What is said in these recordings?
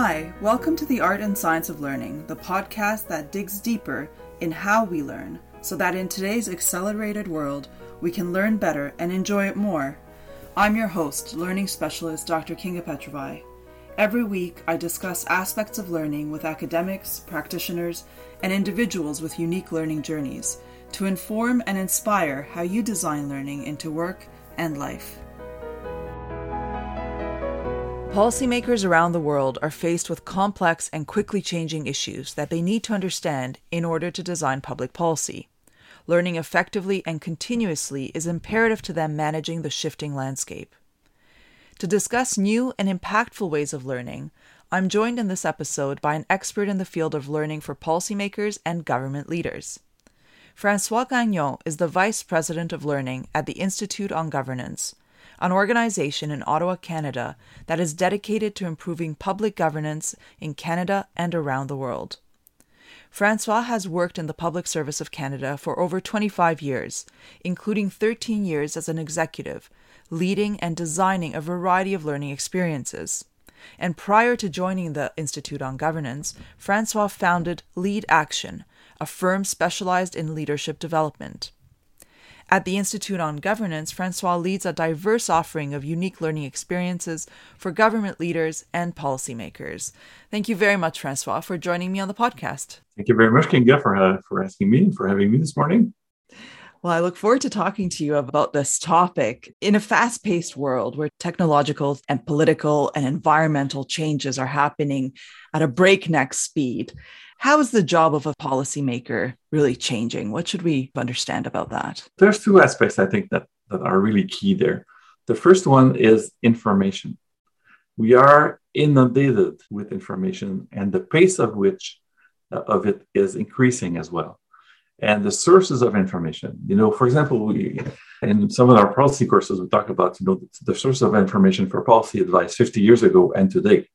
Hi, welcome to the Art and Science of Learning, the podcast that digs deeper in how we learn so that in today's accelerated world, we can learn better and enjoy it more. I'm your host, learning specialist Dr. Kinga Petrovai. Every week, I discuss aspects of learning with academics, practitioners, and individuals with unique learning journeys to inform and inspire how you design learning into work and life. Policymakers around the world are faced with complex and quickly changing issues that they need to understand in order to design public policy. Learning effectively and continuously is imperative to them managing the shifting landscape. To discuss new and impactful ways of learning, I'm joined in this episode by an expert in the field of learning for policymakers and government leaders. Francois Gagnon is the Vice President of Learning at the Institute on Governance, an organization in Ottawa, Canada that is dedicated to improving public governance in Canada and around the world. Francois has worked in the public service of Canada for over 25 years, including 13 years as an executive, leading and designing a variety of learning experiences. And prior to joining the Institute on Governance, Francois founded Lead Action, a firm specialized in leadership development. At the Institute on Governance, Francois leads a diverse offering of unique learning experiences for government leaders and policymakers. Thank you very much, Francois, for joining me on the podcast. Thank you very much, Kinga, for, uh, for asking me and for having me this morning. Well, I look forward to talking to you about this topic. In a fast paced world where technological and political and environmental changes are happening at a breakneck speed, how is the job of a policymaker really changing? What should we understand about that? There's two aspects I think that, that are really key there. The first one is information. We are inundated with information, and the pace of which uh, of it is increasing as well. And the sources of information, you know, for example, we in some of our policy courses we talk about, you know, the source of information for policy advice 50 years ago and today.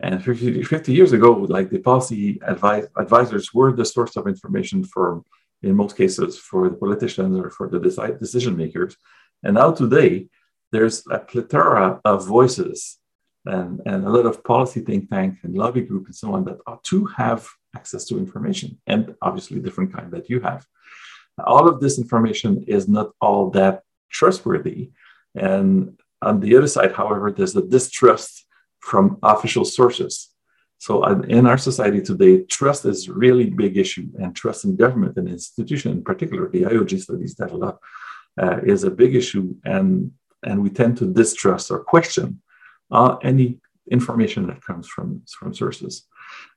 And 50, 50 years ago, like the policy advisors were the source of information for, in most cases, for the politicians or for the decide, decision makers. And now today, there's a plethora of voices and, and a lot of policy think tanks and lobby group and so on that ought to have access to information and obviously different kind that you have. All of this information is not all that trustworthy. And on the other side, however, there's a distrust from official sources. So in our society today, trust is really big issue, and trust in government and institution, in particular, the IOG studies that a lot uh, is a big issue, and and we tend to distrust or question uh, any information that comes from from sources.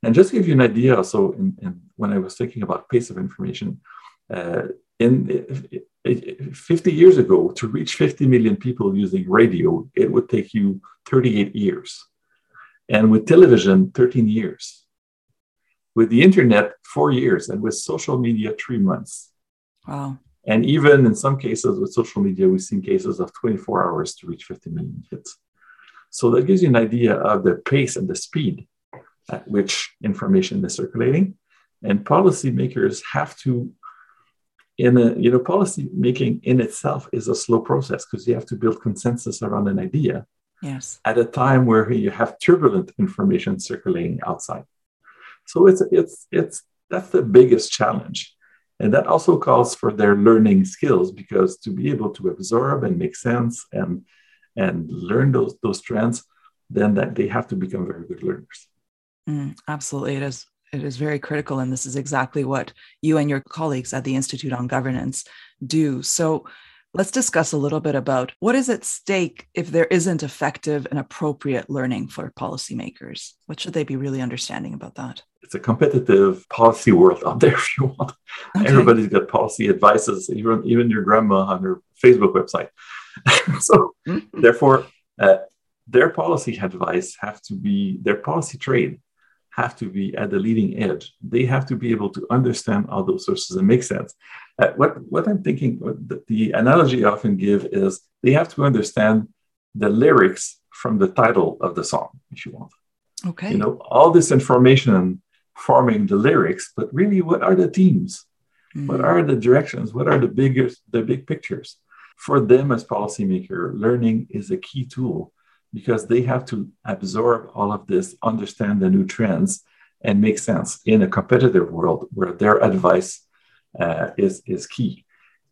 And just to give you an idea, so in, in, when I was thinking about pace of information, uh, in 50 years ago, to reach 50 million people using radio, it would take you 38 years and with television, 13 years. With the internet, four years, and with social media, three months. Wow. And even in some cases with social media, we've seen cases of 24 hours to reach 50 million hits. So that gives you an idea of the pace and the speed at which information is circulating. And policymakers have to, in a, you know, policy making in itself is a slow process because you have to build consensus around an idea Yes. At a time where you have turbulent information circulating outside. So it's it's it's that's the biggest challenge. And that also calls for their learning skills because to be able to absorb and make sense and and learn those those trends, then that they have to become very good learners. Mm, absolutely. It is it is very critical. And this is exactly what you and your colleagues at the Institute on Governance do. So Let's discuss a little bit about what is at stake if there isn't effective and appropriate learning for policymakers. What should they be really understanding about that? It's a competitive policy world out there, if you want. Okay. Everybody's got policy advices, even, even your grandma on her Facebook website. so, mm-hmm. therefore, uh, their policy advice have to be their policy trade have to be at the leading edge. They have to be able to understand all those sources and make sense. Uh, what, what I'm thinking, the, the analogy I often give is they have to understand the lyrics from the title of the song, if you want. Okay. You know, all this information forming the lyrics, but really, what are the themes? Mm-hmm. What are the directions? What are the biggest, the big pictures? For them as policymaker, learning is a key tool because they have to absorb all of this, understand the new trends, and make sense in a competitive world where their advice uh, is is key.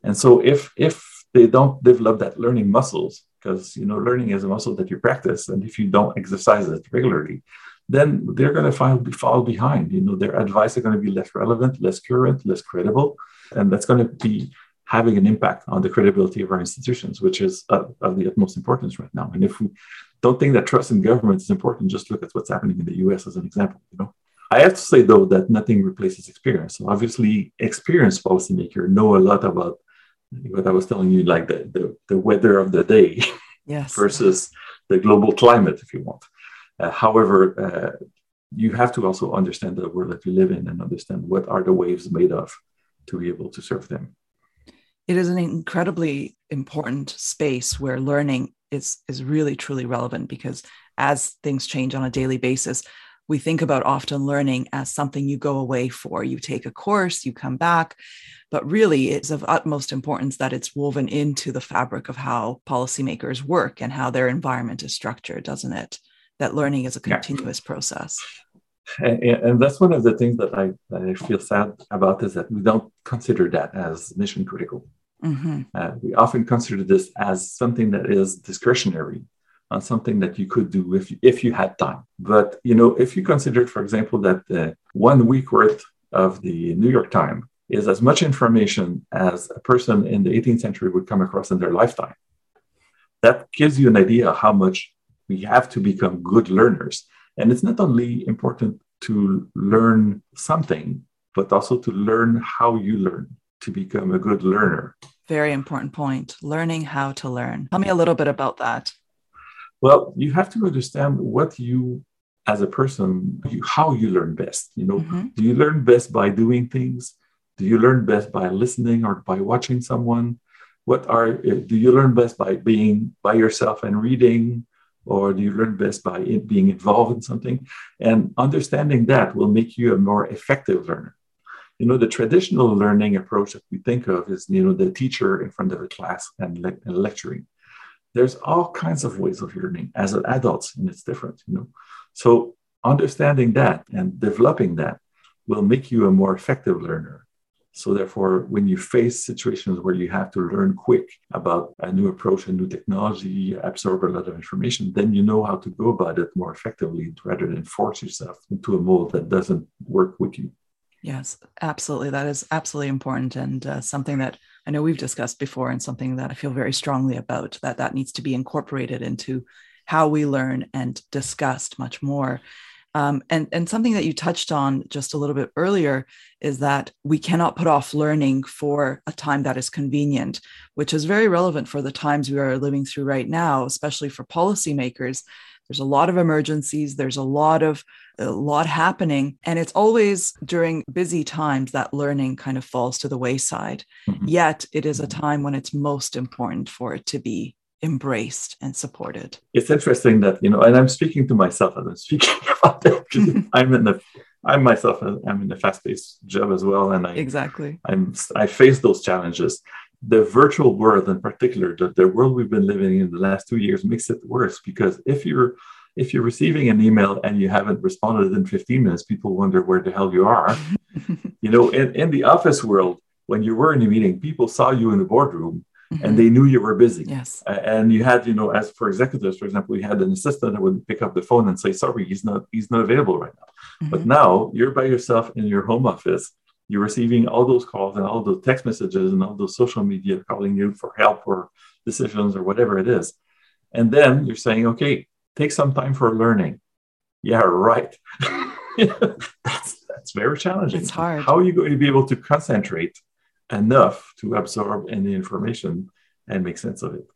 And so if if they don't develop that learning muscles, because you know learning is a muscle that you practice, and if you don't exercise it regularly, then they're going to fall, fall behind. You know, their advice are going to be less relevant, less current, less credible, and that's going to be having an impact on the credibility of our institutions, which is of, of the utmost importance right now. And if we don't think that trust in government is important, just look at what's happening in the U.S. as an example. You know, I have to say though that nothing replaces experience. So obviously, experienced policymaker know a lot about what I was telling you, like the the, the weather of the day, yes. versus the global climate, if you want. Uh, however, uh, you have to also understand the world that you live in and understand what are the waves made of to be able to serve them it is an incredibly important space where learning is is really truly relevant because as things change on a daily basis we think about often learning as something you go away for. You take a course you come back but really it's of utmost importance that it's woven into the fabric of how policymakers work and how their environment is structured doesn't it? That learning is a continuous yeah. process. And, and, that's one of the things that I, that I feel sad about is that we don't consider that as mission critical. Mm-hmm. Uh, we often consider this as something that is discretionary on something that you could do if you, if you had time. But you know, if you consider, for example, that uh, one week worth of the New York Times is as much information as a person in the 18th century would come across in their lifetime, that gives you an idea how much we have to become good learners. And it's not only important to learn something, but also to learn how you learn to become a good learner. Very important point. Learning how to learn. Tell me a little bit about that. Well, you have to understand what you, as a person, you, how you learn best. You know, mm-hmm. do you learn best by doing things? Do you learn best by listening or by watching someone? What are do you learn best by being by yourself and reading, or do you learn best by being involved in something? And understanding that will make you a more effective learner you know the traditional learning approach that we think of is you know the teacher in front of a class and, le- and lecturing there's all kinds of ways of learning as adults and it's different you know? So understanding that and developing that will make you a more effective learner. So therefore when you face situations where you have to learn quick about a new approach a new technology absorb a lot of information then you know how to go about it more effectively rather than force yourself into a mold that doesn't work with you. Yes, absolutely. That is absolutely important and uh, something that I know we've discussed before and something that I feel very strongly about that that needs to be incorporated into how we learn and discussed much more. Um, and, and something that you touched on just a little bit earlier is that we cannot put off learning for a time that is convenient, which is very relevant for the times we are living through right now, especially for policymakers there's a lot of emergencies. There's a lot of a lot happening. And it's always during busy times that learning kind of falls to the wayside. Mm-hmm. yet it is a time when it's most important for it to be embraced and supported. It's interesting that you know and i'm speaking to myself as i'm speaking about that because i'm in the i'm myself i'm in a fast-paced job as well and i exactly. I'm i face those challenges the virtual world in particular, the, the world we've been living in the last two years makes it worse because if you're if you're receiving an email and you haven't responded in 15 minutes, people wonder where the hell you are. you know, in, in the office world, when you were in a meeting, people saw you in the boardroom mm-hmm. and they knew you were busy. Yes. Uh, and you had, you know, as for executives, for example, we had an assistant that would pick up the phone and say, sorry, he's not, he's not available right now. Mm-hmm. But now you're by yourself in your home office you're receiving all those calls and all those text messages and all those social media calling you for help or decisions or whatever it is. And then you're saying, okay, take some time for learning. Yeah, right. that's, that's very challenging. It's hard. How are you going to be able to concentrate enough to absorb any information and make sense of it?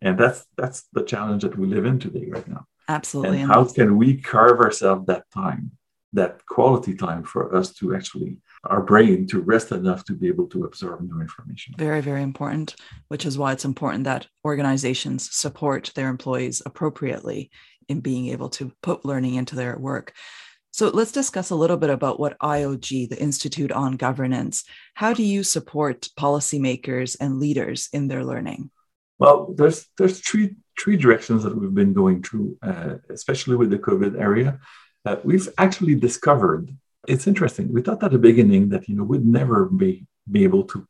And that's that's the challenge that we live in today right now. Absolutely. And how can we carve ourselves that time, that quality time for us to actually our brain to rest enough to be able to absorb new information. Very, very important, which is why it's important that organizations support their employees appropriately in being able to put learning into their work. So let's discuss a little bit about what IOG, the Institute on Governance, how do you support policymakers and leaders in their learning? Well, there's there's three three directions that we've been going through, uh, especially with the COVID area. Uh, we've actually discovered it's interesting. We thought at the beginning that you know we'd never be be able to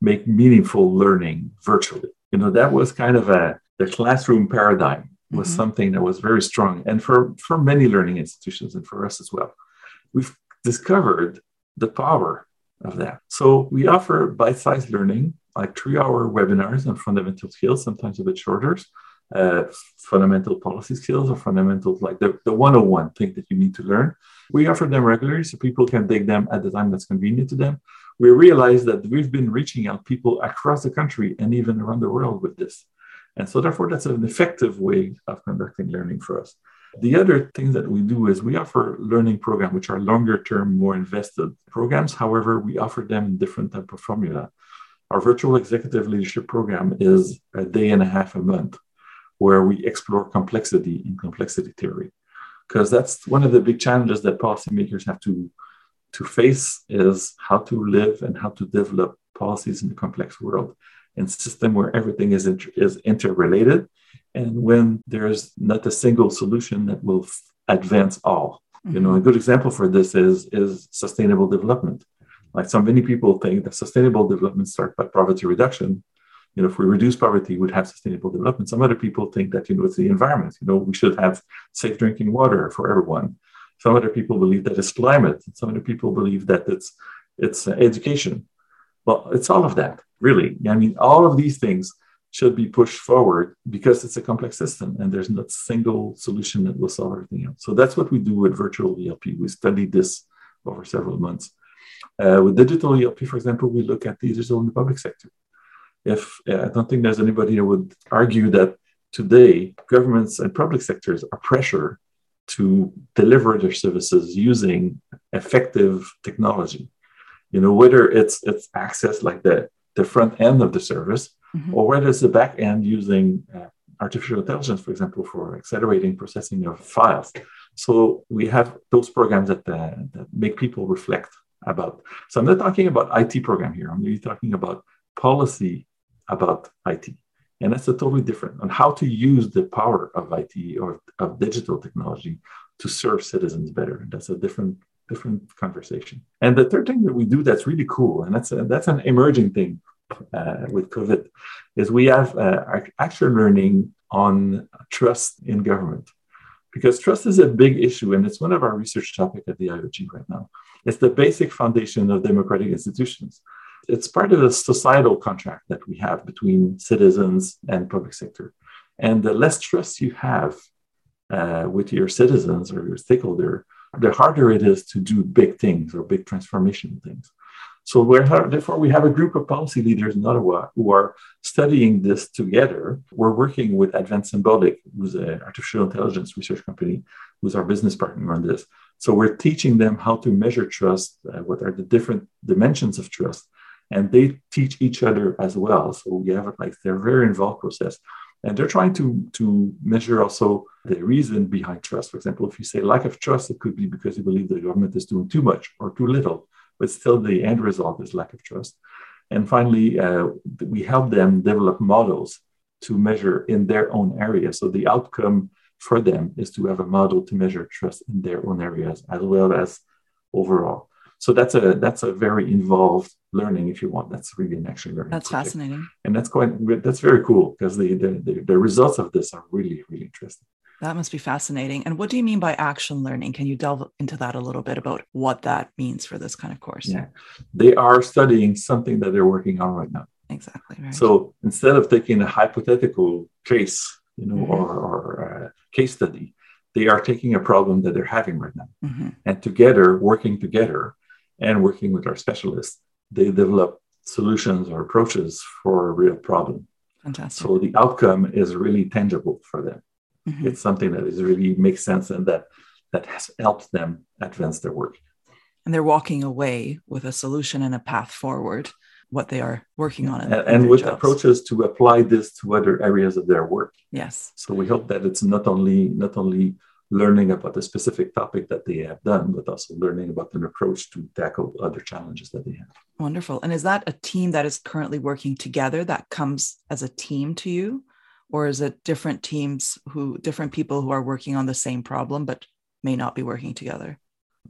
make meaningful learning virtually. You know that was kind of a the classroom paradigm was mm-hmm. something that was very strong, and for for many learning institutions and for us as well, we've discovered the power of that. So we offer bite-sized learning, like three-hour webinars on fundamental skills, sometimes a bit shorter, uh, fundamental policy skills or fundamental like the, the 101 thing that you need to learn. We offer them regularly so people can take them at the time that's convenient to them. We realize that we've been reaching out people across the country and even around the world with this. And so, therefore, that's an effective way of conducting learning for us. The other thing that we do is we offer learning programs, which are longer term, more invested programs. However, we offer them in different type of formula. Our virtual executive leadership program is a day and a half a month where we explore complexity in complexity theory. Because that's one of the big challenges that policymakers have to, to face is how to live and how to develop policies in a complex world and system where everything is, inter- is interrelated and when there's not a single solution that will f- advance all. Mm-hmm. You know, a good example for this is, is sustainable development. Like so many people think that sustainable development starts by poverty reduction, you know, if we reduce poverty, we'd have sustainable development. Some other people think that, you know, it's the environment, you know, we should have safe drinking water for everyone. Some other people believe that it's climate. Some other people believe that it's, it's uh, education. Well, it's all of that, really. I mean, all of these things should be pushed forward because it's a complex system and there's not a single solution that will solve everything else. So that's what we do with virtual ELP. We study this over several months. Uh, with digital ELP, for example, we look at digital in the public sector if uh, I don't think there's anybody who would argue that today governments and public sectors are pressured to deliver their services using effective technology. You know, whether it's it's access like the the front end of the service, mm-hmm. or whether it's the back end using uh, artificial intelligence, for example, for accelerating processing of files. So we have those programs that, uh, that make people reflect about. So I'm not talking about IT program here. I'm really talking about policy about IT. And that's a totally different on how to use the power of IT or of digital technology to serve citizens better. And that's a different different conversation. And the third thing that we do that's really cool, and that's a, that's an emerging thing uh, with COVID, is we have uh, actual learning on trust in government, because trust is a big issue, and it's one of our research topics at the IOG right now. It's the basic foundation of democratic institutions it's part of the societal contract that we have between citizens and public sector. And the less trust you have uh, with your citizens or your stakeholder, the harder it is to do big things or big transformation things. So therefore, we have a group of policy leaders in Ottawa who are studying this together. We're working with Advanced Symbolics, who's an artificial intelligence research company, who's our business partner on this. So we're teaching them how to measure trust, uh, what are the different dimensions of trust, and they teach each other as well. So we have like they're very involved process. And they're trying to, to measure also the reason behind trust. For example, if you say lack of trust, it could be because you believe the government is doing too much or too little, but still the end result is lack of trust. And finally, uh, we help them develop models to measure in their own area. So the outcome for them is to have a model to measure trust in their own areas as well as overall. So that's a that's a very involved learning, if you want. That's really an action learning. That's project. fascinating, and that's quite that's very cool because the, the the results of this are really really interesting. That must be fascinating. And what do you mean by action learning? Can you delve into that a little bit about what that means for this kind of course? Yeah, they are studying something that they're working on right now. Exactly. Right. So instead of taking a hypothetical case, you know, mm-hmm. or, or case study, they are taking a problem that they're having right now, mm-hmm. and together, working together, and working with our specialists, they develop solutions or approaches for a real problem. Fantastic. So the outcome is really tangible for them. Mm-hmm. It's something that is really makes sense and that that has helped them advance their work. And they're walking away with a solution and a path forward, what they are working on. and, and with jobs. approaches to apply this to other areas of their work. Yes. So we hope that it's not only not only learning about the specific topic that they have done, but also learning about an approach to tackle other challenges that they have. Wonderful. And is that a team that is currently working together that comes as a team to you? or is it different teams who different people who are working on the same problem but may not be working together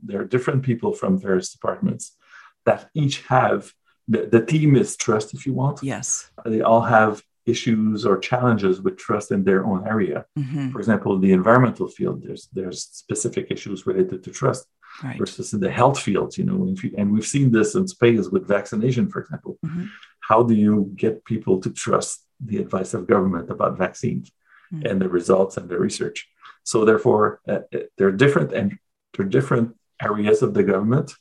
there are different people from various departments that each have the, the team is trust if you want yes they all have issues or challenges with trust in their own area mm-hmm. for example in the environmental field there's there's specific issues related to trust right. versus in the health field you know you, and we've seen this in space with vaccination for example mm-hmm. how do you get people to trust the advice of government about vaccines mm-hmm. and the results and the research so therefore uh, uh they're different and they're different areas of the government.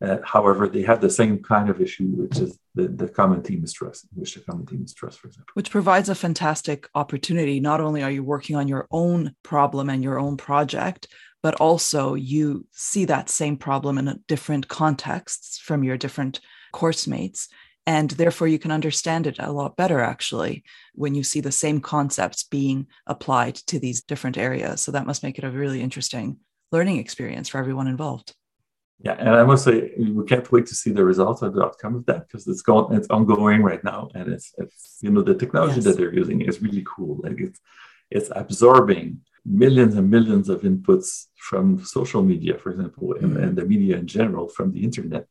Uh, however, they have the same kind of issue, which is the, the common team mistrust, which the common team mistrust, for example. Which provides a fantastic opportunity. Not only are you working on your own problem and your own project, but also you see that same problem in different contexts from your different course mates. And therefore, you can understand it a lot better, actually, when you see the same concepts being applied to these different areas. So that must make it a really interesting learning experience for everyone involved. Yeah, and I must say we can't wait to see the results of the outcome of that because it's going, it's ongoing right now, and it's it's you know the technology yes. that they're using is really cool. Like it's it's absorbing millions and millions of inputs from social media, for example, mm-hmm. and, and the media in general, from the internet,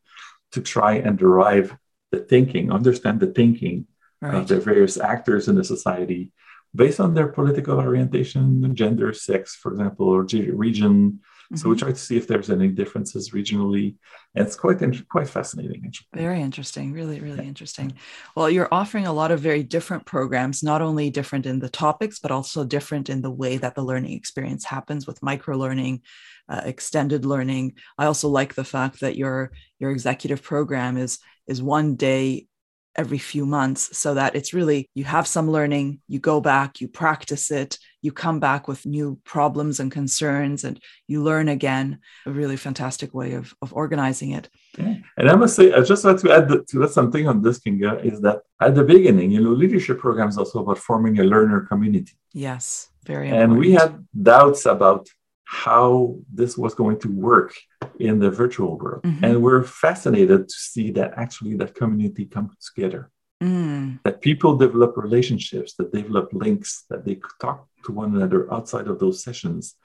to try and derive the thinking, understand the thinking right. of the various actors in the society based on their political orientation, gender, sex, for example, or region. Mm-hmm. So we mm-hmm. try to see if there's any differences regionally, and it's quite quite fascinating. Actually. Very interesting, really, really interesting. Well, you're offering a lot of very different programs, not only different in the topics, but also different in the way that the learning experience happens with micro learning, uh, extended learning. I also like the fact that your your executive program is is one day every few months so that it's really you have some learning, you go back, you practice it, you come back with new problems and concerns, and you learn again. A really fantastic way of, of organizing it. And I must say, I just want to add to that something on this, Kinga, is that at the beginning, you know, leadership programs also about forming a learner community. Yes, very important. And we had doubts about how this was going to work in the virtual world. Mm-hmm. And we're fascinated to see that actually that community comes together. Mm. That people develop relationships, that develop links, that they talk to one another outside of those sessions,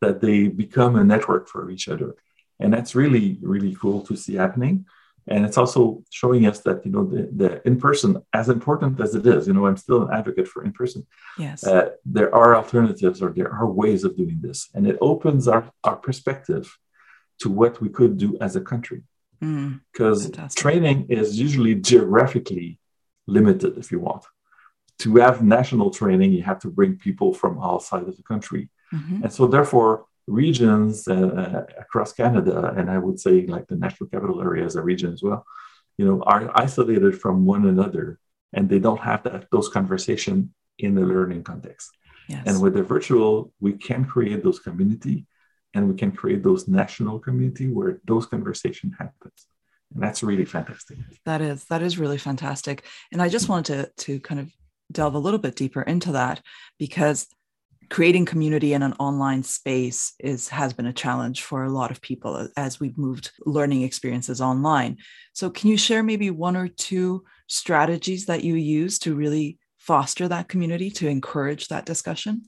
that they become a network for each other. And that's really, really cool to see happening and it's also showing us that you know the, the in person as important as it is you know i'm still an advocate for in person yes. uh, there are alternatives or there are ways of doing this. And it opens our, our perspective to what we could do as a country. Because mm, training is usually geographically limited if you want. To have national training you have to bring people from all sides of the country. Mm-hmm. and so therefore regions uh, across Canada, and I would say like the National Capital Area as a region as well, you know, are isolated from one another, and they don't have that those conversation in the learning context. Yes. And with the virtual, we can create those community, and we can create those national community where those conversation happens. And that's really fantastic. That is that is really fantastic. And I just wanted to to kind of delve a little bit deeper into that because creating community in an online space is has been a challenge for a lot of people as we've moved learning experiences online so can you share maybe one or two strategies that you use to really foster that community to encourage that discussion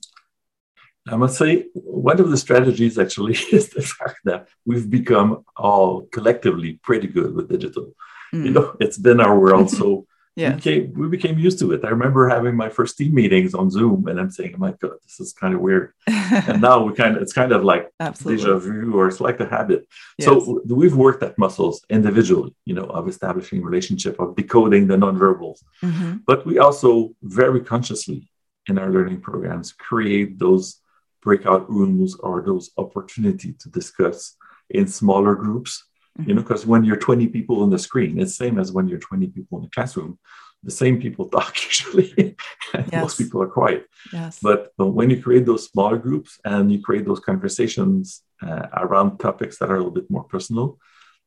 I must say, one of the strategies actually is the fact that we've become all collectively pretty good with digital. Mm. You know, it's been our world. So yeah. we, became, we became used to it. I remember having my first team meetings on Zoom, and I'm saying, "Oh my God, this is kind of weird." and now we kind of it's kind of like Absolutely. deja vu, or it's like a habit. Yes. So we've worked at muscles individually, you know, of establishing relationship, of decoding the nonverbals, mm-hmm. but we also very consciously in our learning programs create those breakout rooms or those opportunity to discuss in smaller groups you know because when you're 20 people on the screen it's same as when you're 20 people in the classroom. The same people talk usually. Yes. most people are quiet. Yes. but, but when you create those smaller groups and you create those conversations uh, around topics that are a little bit more personal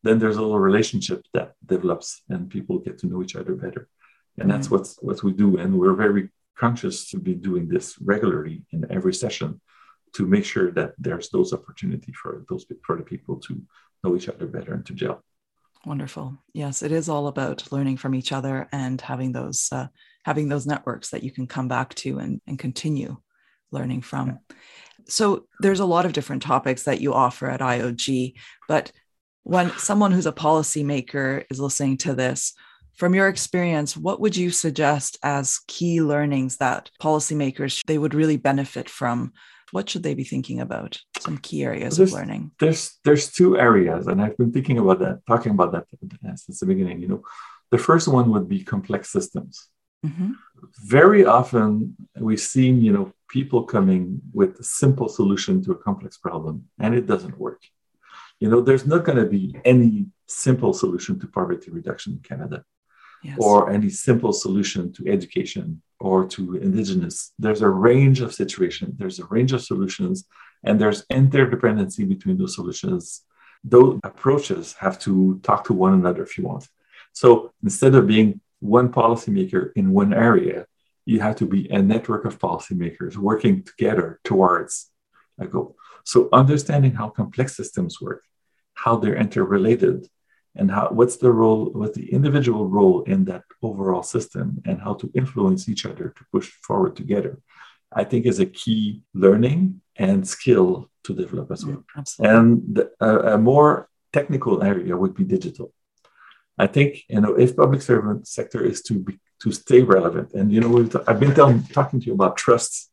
then there's a little relationship that develops and people get to know each other better. And that's what's what we do. And we're very conscious to be doing this regularly in every session to make sure that there's those opportunity for those for the people to know each other better and to gel. Wonderful. Yes, it is all about learning from each other and having those uh, having those networks that you can come back to and, and continue learning from. So there's a lot of different topics that you offer at IOG, but when someone who's a policymaker is listening to this, from your experience, what would you suggest as key learnings that policymakers they would really benefit from? What should they be thinking about? Some key areas there's, of learning. There's there's two areas, and I've been thinking about that, talking about that since the beginning. You know, the first one would be complex systems. Mm-hmm. Very often we've seen, you know, people coming with a simple solution to a complex problem, and it doesn't work. You know, there's not going to be any simple solution to poverty reduction in Canada, yes. or any simple solution to education or to indigenous. There's a range of situations. There's a range of solutions, and there's interdependency between those solutions. Those approaches have to talk to one another if you want. So instead of being one policymaker in one area, you have to be a network of policymakers working together towards a goal. So understanding how complex systems work, how they're interrelated, and how what's the role, what's the individual role in that overall system, and how to influence each other to push forward together, I think is a key learning and skill to develop as well. And the, a, a more technical area would be digital. I think you know if public servant sector is to be to stay relevant, and you know I've been telling, talking to you about trusts.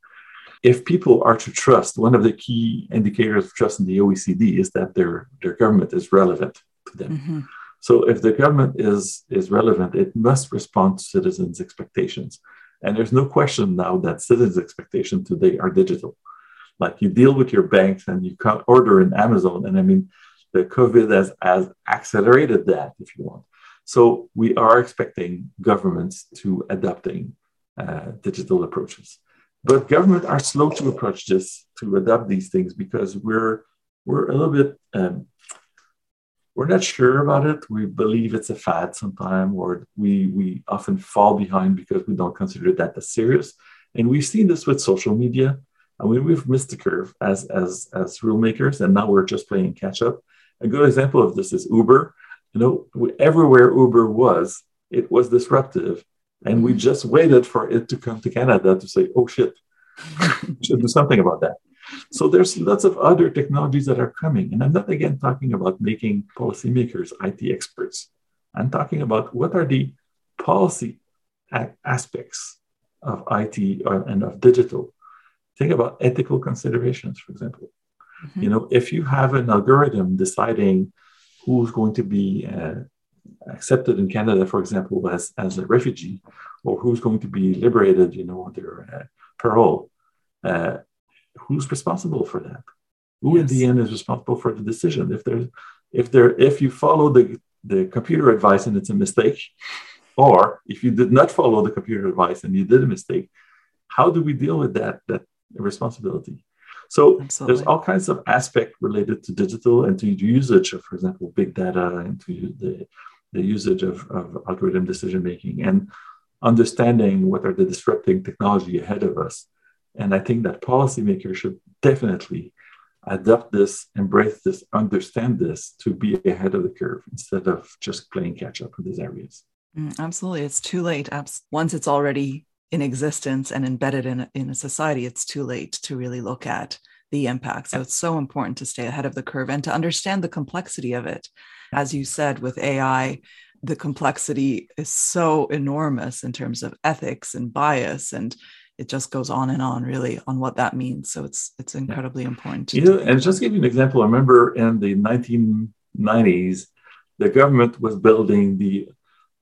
If people are to trust, one of the key indicators of trust in the OECD is that their their government is relevant to them. Mm-hmm. So if the government is is relevant, it must respond to citizens' expectations. And there's no question now that citizens' expectations today are digital. Like you deal with your banks and you can't order in Amazon, and I mean the COVID has, has accelerated that, if you want. So we are expecting governments to adopting uh, digital approaches. But governments are slow to approach this, to adopt these things, because we're we're a little bit um, we're not sure about it. We believe it's a fad sometime, or we we often fall behind because we don't consider that as serious. And we've seen this with social media. I mean, we've missed the curve as as as rule makers, and now we're just playing catch up. A good example of this is Uber you know, everywhere Uber was, it was disruptive. And we just waited for it to come to Canada to say, oh shit, should do something about that. So there's lots of other technologies that are coming. And I'm not again talking about making policymakers IT experts. I'm talking about what are the policy aspects of IT or, and of digital. Think about ethical considerations, for example. Mm-hmm. You know, if you have an algorithm deciding who's going to be uh, accepted in Canada, for example, as, as a refugee, or who's going to be liberated, you know, under uh, parole. Uh, who's responsible for that? Who yes. in the end is responsible for the decision? If there's, if there, if you follow the the computer advice and it's a mistake, or if you did not follow the computer advice and you did a mistake, how do we deal with that that responsibility? So Absolutely. there's all kinds of aspect related to digital and to usage of, for example, big data and to the, the usage of, of algorithm decision making and understanding what are the disrupting technology ahead of us. And I think that policymakers should definitely adopt this, embrace this, understand this to be ahead of the curve instead of just playing catch up in these areas. Mm, absolutely. It's too late. Once it's already in existence and embedded in in a society, it's too late to really look at the impact. So it's so important to stay ahead of the curve and to understand the complexity of it. As you said, with AI, the complexity is so enormous in terms of ethics and bias and it just goes on and on really on what that means so it's it's incredibly important to you know, and just give you an example i remember in the 1990s the government was building the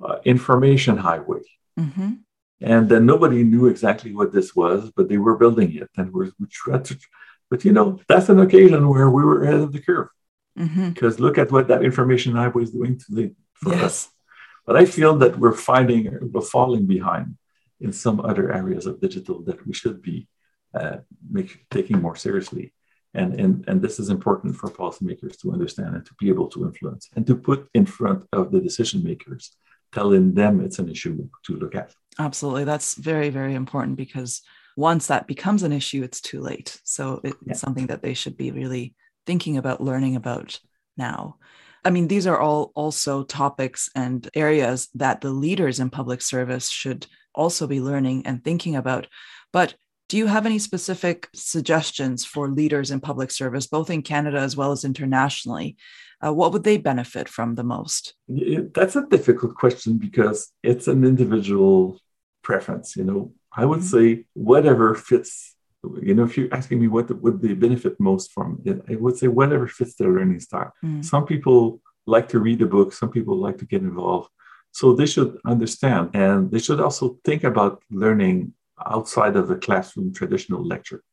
uh, information highway mm-hmm. And then nobody knew exactly what this was, but they were building it. And we're, we tried to, but you know, that's an occasion where we were ahead of the curve. Because mm-hmm. look at what that information highway is doing to the, for yes. us. But I feel that we're finding, we're falling behind in some other areas of digital that we should be uh, make, taking more seriously. And, and, and this is important for policymakers to understand and to be able to influence and to put in front of the decision makers telling them it's an issue to look at. Absolutely. That's very, very important because once that becomes an issue, it's too late. So it's yeah. something that they should be really thinking about learning about now. I mean, these are all also topics and areas that the leaders in public service should also be learning and thinking about. But do you have any specific suggestions for leaders in public service, both in Canada as well as internationally? Uh, what would they benefit from the most? That's a difficult question because it's an individual preference. You know, I would mm-hmm. say whatever fits. You know, if you're asking me what would they benefit most from it, I would say whatever fits their learning style. Mm. Some people like to read a book. Some people like to get involved. So they should understand, and they should also think about learning outside of the classroom traditional lecture.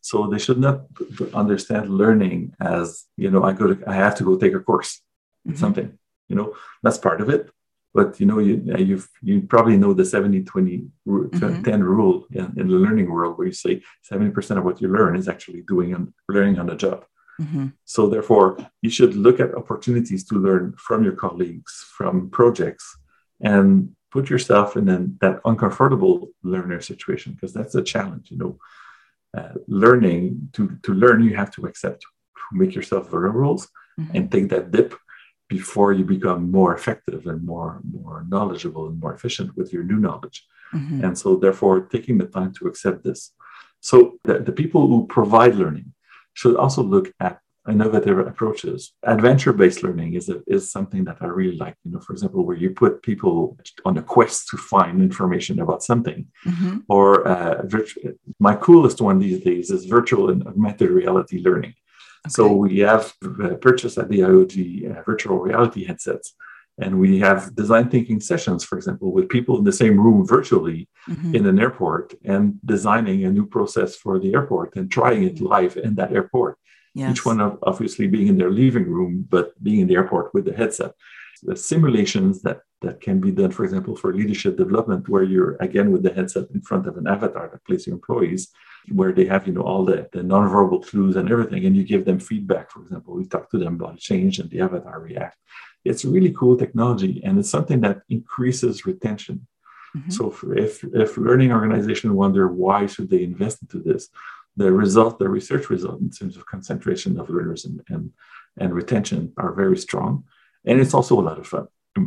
So they should not understand learning as, you know, I go to, I have to go take a course, mm-hmm. something, you know, that's part of it. But, you know, you, you you probably know the 70, 20, mm-hmm. 10 rule in, in, the learning world where you say 70% of what you learn is actually doing and learning on the job. Mm-hmm. So therefore, you should look at opportunities to learn from your colleagues, from projects, and put yourself in an, that uncomfortable learner situation because that's a challenge you know uh, learning to to learn you have to accept to make yourself vulnerable mm-hmm. and take that dip before you become more effective and more more knowledgeable and more efficient with your new knowledge mm-hmm. and so therefore taking the time to accept this so the, the people who provide learning should also look at innovative approaches. Adventure-based learning is a, is something that I really like. You know, for example, where you put people on a quest to find information about something, mm-hmm. or uh, my coolest one these days is virtual and augmented reality learning. Okay. So we have uh, purchased at the IOG uh, virtual reality headsets. And we have design thinking sessions, for example, with people in the same room virtually mm-hmm. in an airport and designing a new process for the airport and trying it live in that airport yes. each one of obviously being in their living room, but being in the airport with the headset. The simulations that that can be done, for example, for leadership development, where you're again with the headset in front of an avatar that plays your employees, where they have you know all the, the nonverbal clues and everything, and you give them feedback. For example, we talk to them about change, and the avatar react. It's really cool technology, and it's something that increases retention. Mm-hmm. So if if learning organization wonder why should they invest into this, the result, the research result in terms of concentration of learners and, and, and retention are very strong. And it's also a lot of fun.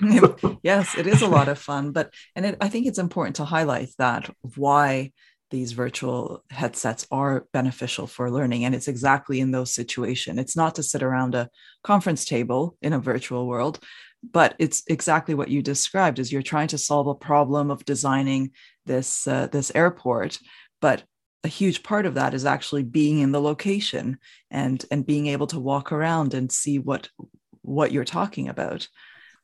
yes, it is a lot of fun, but and it, I think it's important to highlight that why these virtual headsets are beneficial for learning and it's exactly in those situations it's not to sit around a conference table in a virtual world but it's exactly what you described is you're trying to solve a problem of designing this uh, this airport but a huge part of that is actually being in the location and and being able to walk around and see what what you're talking about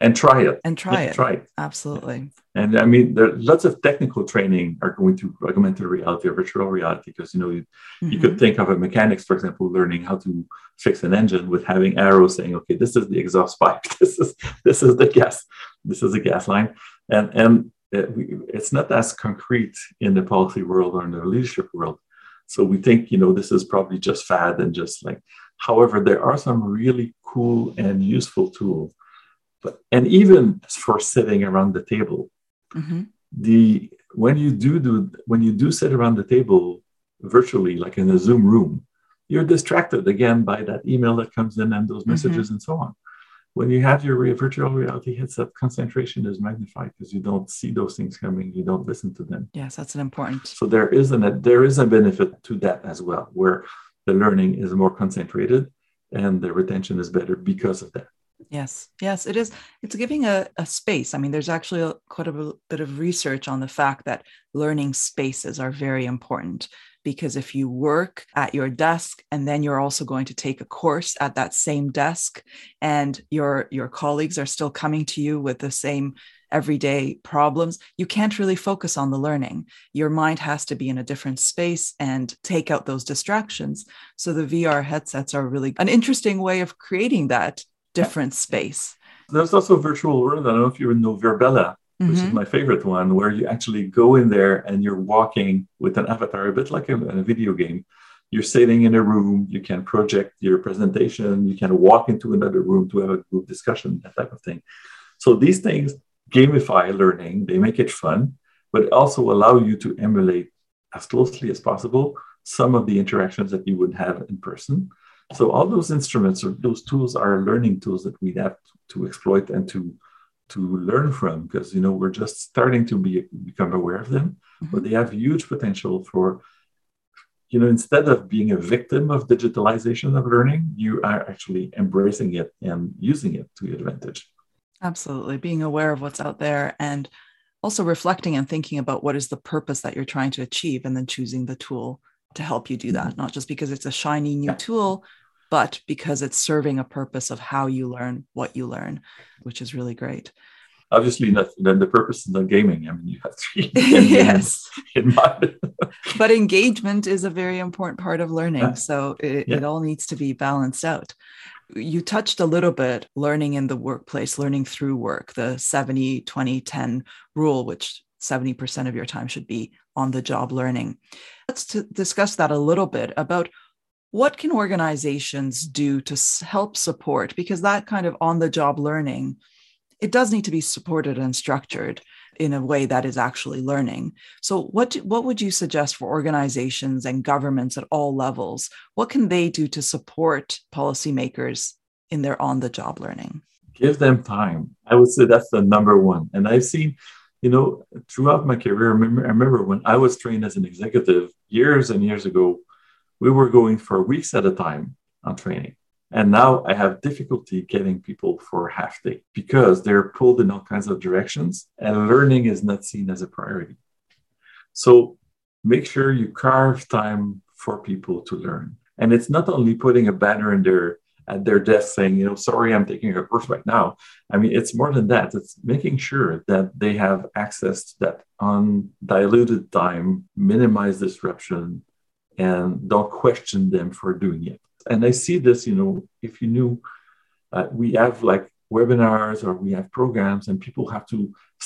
and try it and try yeah, it try it absolutely and i mean there are lots of technical training are going to augmented reality or virtual reality because you know you, mm-hmm. you could mm-hmm. think of a mechanics for example learning how to fix an engine with having arrows saying okay this is the exhaust pipe this is this is the gas this is the gas line and and it, it's not as concrete in the policy world or in the leadership world. So we think, you know, this is probably just fad and just like, however, there are some really cool and useful tools. But and even for sitting around the table, mm-hmm. the when you do do when you do sit around the table virtually, like in a Zoom room, you're distracted again by that email that comes in and those mm-hmm. messages mm-hmm. and so on when you have your virtual reality headset, concentration is magnified because you don't see those things coming, you don't listen to them. Yes, that's an important. So there is an there is a benefit to that as well, where the learning is more concentrated and the retention is better because of that. Yes, yes, it is. It's giving a, a space. I mean, there's actually a, quite a bit of research on the fact that learning spaces are very important because if you work at your desk and then you're also going to take a course at that same desk and your your colleagues are still coming to you with the same everyday problems you can't really focus on the learning your mind has to be in a different space and take out those distractions so the VR headsets are really an interesting way of creating that different space there's also a virtual world i don't know if you know mm-hmm. which is mm-hmm. my favorite one, where you actually go in there and you're walking with an avatar, a bit like a, a video game. You're sitting in a room, you can project your presentation, you can walk into another room to have a group discussion, that type of thing. So these things gamify learning, they make it fun, but also allow you to emulate as closely as possible some of the interactions that you would have in person. So all those instruments or those tools are learning tools that we have to exploit and to to learn from because you know we're just starting to be become aware of them mm-hmm. but they have huge potential for you know instead of being a victim of digitalization of learning you are actually embracing it and using it to your advantage absolutely being aware of what's out there and also reflecting and thinking about what is the purpose that you're trying to achieve and then choosing the tool to help you do that mm-hmm. not just because it's a shiny new tool but because it's serving a purpose of how you learn what you learn, which is really great. Obviously, not, then the purpose is not gaming. I mean, you have to yes. in mind. but engagement is a very important part of learning. Yeah. So it, yeah. it all needs to be balanced out you touched a little bit learning in the workplace, learning through work, the 70, 20, 10 rule, which 70% of your time should be on the job learning. Let's discuss that a little bit about what can organizations do to help support? Because that kind of on the job learning it does need to be supported and structured in a way that is actually learning. So what what would you suggest for organizations and governments at all levels? What can they do to support policymakers in their on the job learning? Give them time. I would say that's the number one. And i've seen you know throughout my career I remember, I remember when i was trained as an executive years and years ago we were going for weeks at a time on training. And now I have difficulty getting people for half day because they're pulled in all kinds of directions and learning is not seen as a priority. So make sure you carve time for people to learn. And it's not only putting a banner in their at their desk saying, you know, sorry, I'm taking a course right now. I mean, it's more than that. It's making sure that they have access to that undiluted time, minimize disruption, and don't question them for doing it. And I see this, you know, if you knew, uh, we have like webinars or we have programs and people have to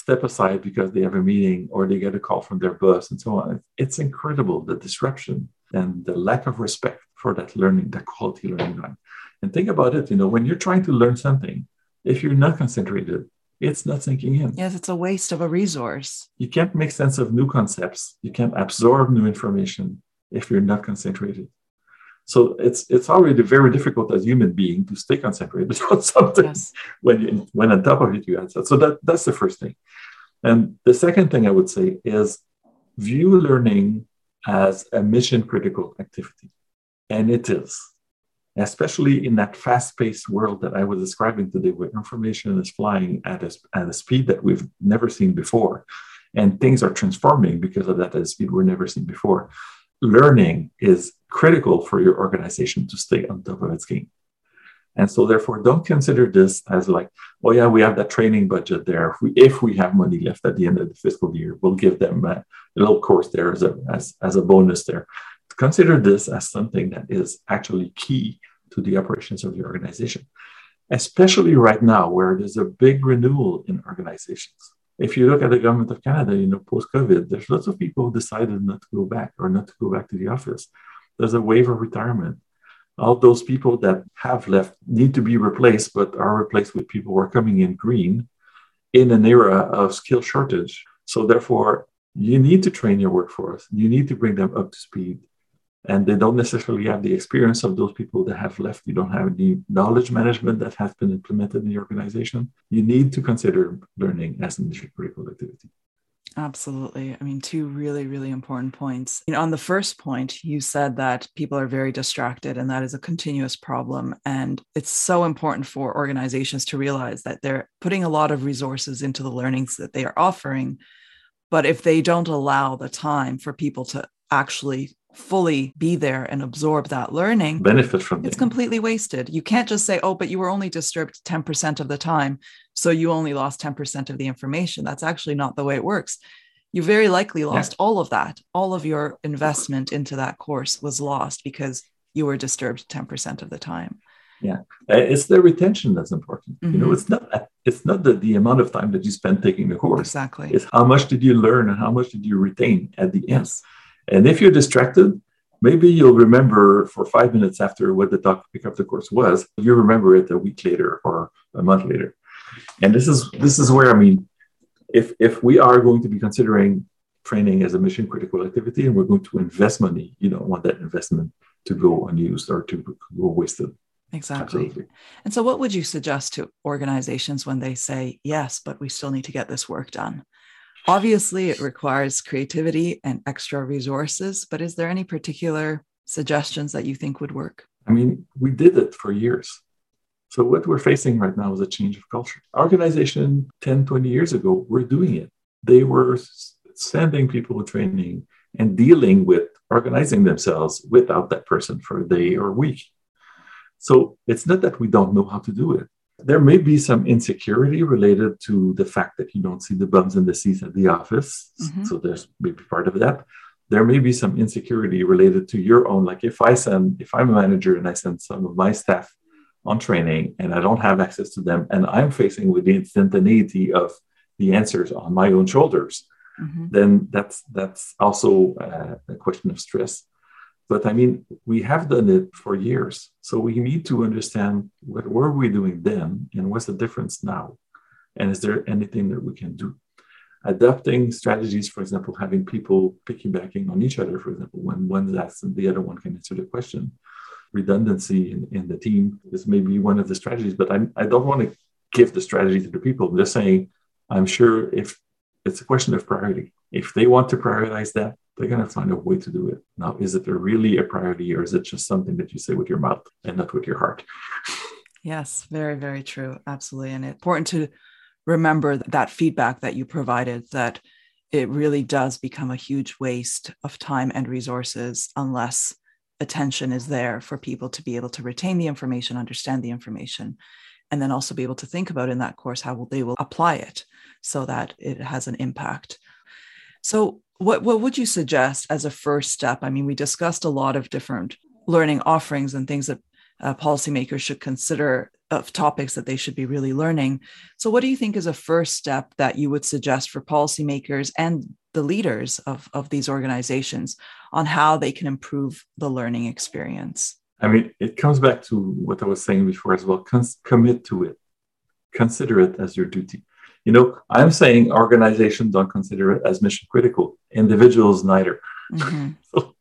step aside because they have a meeting or they get a call from their boss and so on. It's incredible the disruption and the lack of respect for that learning, that quality learning time. And think about it, you know, when you're trying to learn something, if you're not concentrated, it's not sinking in. Yes, it's a waste of a resource. You can't make sense of new concepts. You can't absorb new information if you're not concentrated. So it's it's already very difficult as human being to stay concentrated on something yes. when you, when on top of it you add that. So that that's the first thing. And the second thing I would say is view learning as a mission critical activity. And it is, especially in that fast paced world that I was describing today, where information is flying at a, at a speed that we've never seen before. And things are transforming because of that at a speed we've never seen before learning is critical for your organization to stay on top of its game. And so, therefore, don't consider this as like, oh, yeah, we have that training budget there. If we, if we have money left at the end of the fiscal year, we'll give them a, little course there as a, as, as a bonus there. Consider this as something that is actually key to the operations of the organization, especially right now where there's a big renewal in organizations if you look at the government of Canada, you know, post COVID, there's lots of people who decided not to go back or not to go back to the office. There's a wave of retirement. All those people that have left need to be replaced, but are replaced with people who are coming in green in an era of skill shortage. So, therefore, you need to train your workforce. You need to bring them up to speed and they don't necessarily have the experience of those people that have left. You don't have any knowledge management that has been implemented in the organization. You need to consider learning as an mission critical activity. Absolutely. I mean, two really, really important points. You know, on the first point, you said that people are very distracted, and that is a continuous problem. And it's so important for organizations to realize that they're putting a lot of resources into the learnings that they are offering. But if they don't allow the time for people to actually fully be there and absorb that learning benefit from it's completely wasted. You can't just say oh but you were only disturbed 10% of the time so you only lost 10% of the information. That's actually not the way it works. You very likely lost yeah. all of that. All of your investment into that course was lost because you were disturbed 10% of the time. Yeah. Uh, it's the retention that's important. Mm-hmm. you know mm-hmm. it's not it's not the, the amount of time that you spend taking the course exactly. it's how much did you learn and how much did you retain at the end. Yes and if you're distracted, maybe you'll remember for five minutes after what the topic of the course was. You remember it a week later or a month later. And this is this is where I mean, if if we are going to be considering training as a mission critical activity and we're going to invest money, you don't want that investment to go unused or to go wasted. Exactly. Absolutely. And so, what would you suggest to organizations when they say, yes, but we still need to get this work done? Obviously, it requires creativity and extra resources, but is there any particular suggestions that you think would work? I mean, we did it for years. So, what we're facing right now is a change of culture. Organization 10, 20 years ago were doing it. They were sending people training and dealing with organizing themselves without that person for a day or a week. So it's not that we don't know how to do it. There may be some insecurity related to the fact that you don't see the bums in the seats at the office. Mm-hmm. So there's maybe part of that. There may be some insecurity related to your own. Like if I send, if I'm a manager and I send some of my staff on training and I don't have access to them and I'm facing with the instantaneity of the answers on my own shoulders, mm-hmm. then that's that's also uh, a question of stress. But I mean, we have done it for years. So we need to understand what were we doing then and what's the difference now? And is there anything that we can do? Adapting strategies, for example, having people piggybacking on each other, for example, when one's asked and the other one can answer the question. Redundancy in, in the team is maybe one of the strategies, but I, I don't want to give the strategy to the people. I'm just saying, I'm sure if it's a question of priority, if they want to prioritize that, they're going to find a way to do it. Now, is it really a priority or is it just something that you say with your mouth and not with your heart? Yes, very, very true. Absolutely. And it's important to remember that feedback that you provided that it really does become a huge waste of time and resources unless attention is there for people to be able to retain the information, understand the information, and then also be able to think about in that course how they will apply it so that it has an impact. So what what would you suggest as a first step? I mean, we discussed a lot of different learning offerings and things that uh, policymakers should consider of topics that they should be really learning. So, what do you think is a first step that you would suggest for policymakers and the leaders of, of these organizations on how they can improve the learning experience? I mean, it comes back to what I was saying before as well. Commit to it, consider it as your duty. You know, I'm saying organizations don't consider it as mission critical, individuals neither. Mm-hmm. so,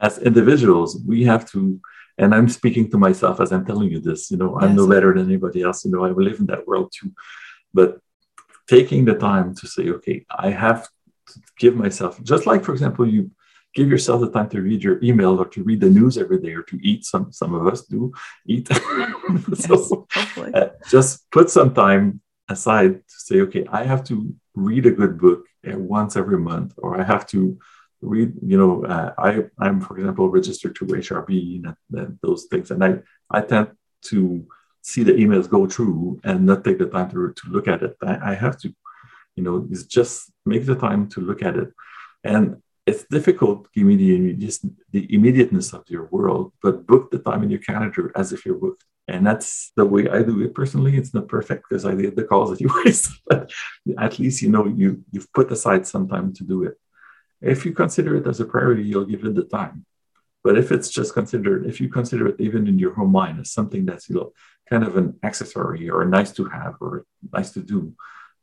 as individuals, we have to, and I'm speaking to myself as I'm telling you this, you know, I'm yes. no better than anybody else. You know, I live in that world too. But taking the time to say, okay, I have to give myself, just like, for example, you give yourself the time to read your email or to read the news every day or to eat some some of us do eat so uh, just put some time aside to say, okay, I have to read a good book once every month, or I have to read, you know, uh, I, I'm, for example, registered to HRB and, and, those things. And I, I tend to see the emails go through and not take the time to, to look at it. I, I have to, you know, just make the time to look at it. And it's difficult give me the, the immediateness of your world, but book the time in your calendar as if you're booked. And that's the way I do it personally. It's not perfect because I did the calls anyways, but at least you know you you've put aside some time to do it. If you consider it as a priority, you'll give it the time. But if it's just considered, if you consider it even in your own mind as something that's you know, kind of an accessory or nice to have or nice to do,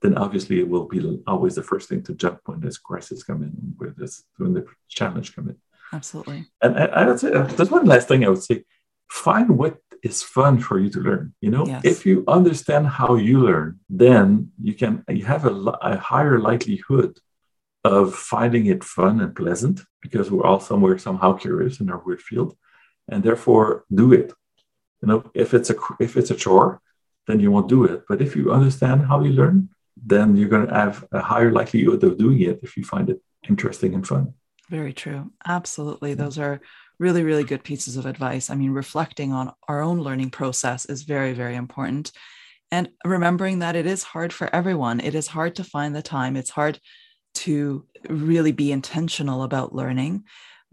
then obviously it will be always the first thing to jump when this crisis come in, when this when the challenge come in. Absolutely. And I, I would say uh, there's one last thing I would say: find what is fun for you to learn. You know, yes. if you understand how you learn, then you can you have a, a higher likelihood of finding it fun and pleasant because we're all somewhere somehow curious in our weird field, and therefore do it. You know, if it's a if it's a chore, then you won't do it. But if you understand how you learn, then you're going to have a higher likelihood of doing it if you find it interesting and fun. Very true. Absolutely. Those are really, really good pieces of advice. I mean, reflecting on our own learning process is very, very important. And remembering that it is hard for everyone. It is hard to find the time. It's hard to really be intentional about learning,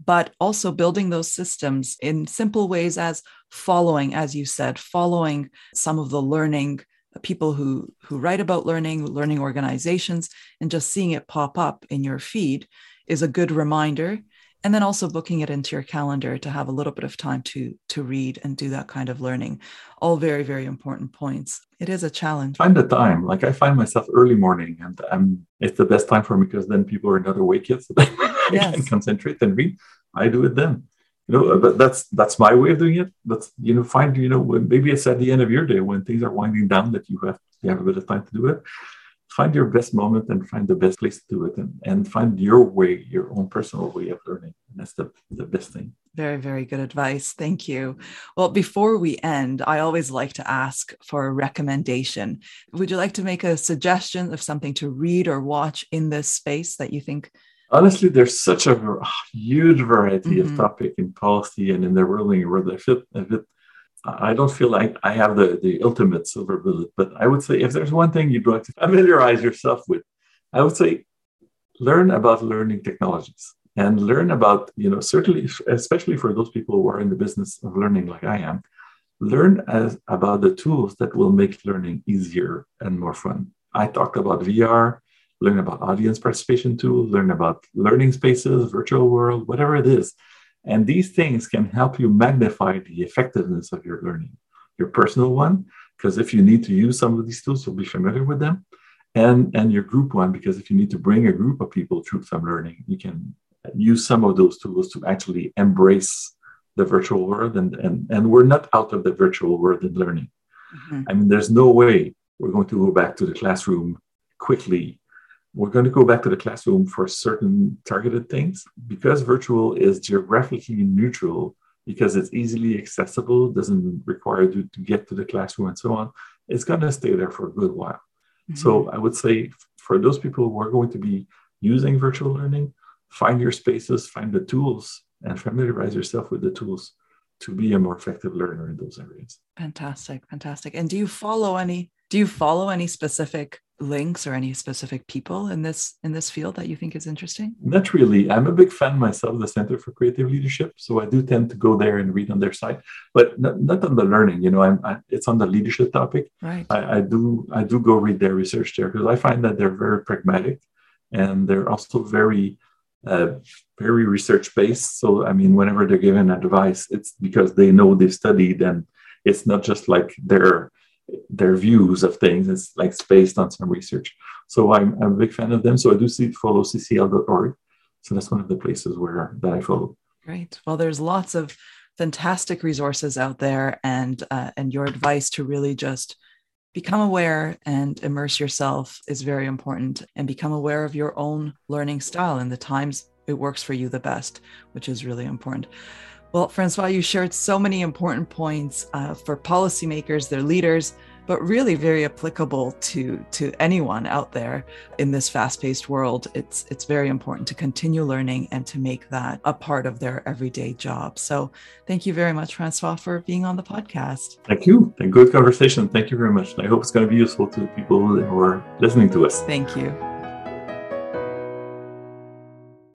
but also building those systems in simple ways as following, as you said, following some of the learning people who who write about learning learning organizations and just seeing it pop up in your feed is a good reminder and then also booking it into your calendar to have a little bit of time to to read and do that kind of learning. All very very important points. It is a challenge. Find the time. Like i find myself early morning and i'm it's the best time for me because then people are not awake yet so i yes. can concentrate and read. I do it then. You know uh, but that's that's my way of doing it. But you know find you know maybe it's at the end of your day when things are winding down that you have you have a bit of time to do it find your best moment and find the best place to do it and, and find your way your own personal way of learning. And that's the, the best thing. Very very good advice. Thank you. Well before we end i always like to ask for a recommendation. Would you like to make a suggestion of something to read or watch in this space that you think? Honestly, there's such a huge variety mm-hmm. of topic in policy and in the ruling world. I feel, I, feel, I don't feel like I have the, the ultimate silver bullet, but I would say if there's one thing you'd like to familiarize yourself with, I would say learn about learning technologies and learn about, you know, certainly, especially for those people who are in the business of learning like I am, learn as, about the tools that will make learning easier and more fun. I talked about VR learn about audience participation tools, learn about learning spaces, virtual world, whatever it is. And these things can help you magnify the effectiveness of your learning, your personal one, because if you need to use some of these tools, you'll be familiar with them. And, and your group one, because if you need to bring a group of people through some learning, you can use some of those tools to actually embrace the virtual world. And, and, and we're not out of the virtual world in learning. Mm-hmm. I mean, there's no way we're going to go back to the classroom quickly we're going to go back to the classroom for certain targeted things. Because virtual is geographically neutral because it's easily accessible doesn't require you to get to the classroom and so on it's going to stay there for a good while. Mm-hmm. so i would say for those people who are going to be using virtual learning find your spaces find the tools and familiarize yourself with the tools to be a more effective learner in those areas. Fantastic fantastic. And do you follow any do you follow any specific links or any specific people in this in this field that you think is interesting? Not really. I'm a big fan myself of the center for creative leadership so i do tend to go there and read on their site but not, not on the learning you know i'm I, it's on the leadership topic. Right. I, I do i do go read their research there because i find that they're very pragmatic and they're also very uh, very research based so i mean whenever they're given advice it's because they know they've studied and it's not just like their their views of things. It's like it's based on some research. So I'm, I'm a big fan of them. So I do see follow ccl.org. So that's one of the places where that I follow. Great. Well, there's lots of fantastic resources out there, and uh, and your advice to really just become aware and immerse yourself is very important, and become aware of your own learning style and the times it works for you the best, which is really important. Well, Francois, you shared so many important points uh, for policymakers, their leaders, but really very applicable to to anyone out there in this fast-paced world. It's it's very important to continue learning and to make that a part of their everyday job. So, thank you very much, Francois, for being on the podcast. Thank you. And good conversation. Thank you very much. I hope it's going to be useful to the people who are listening to us. Thank you.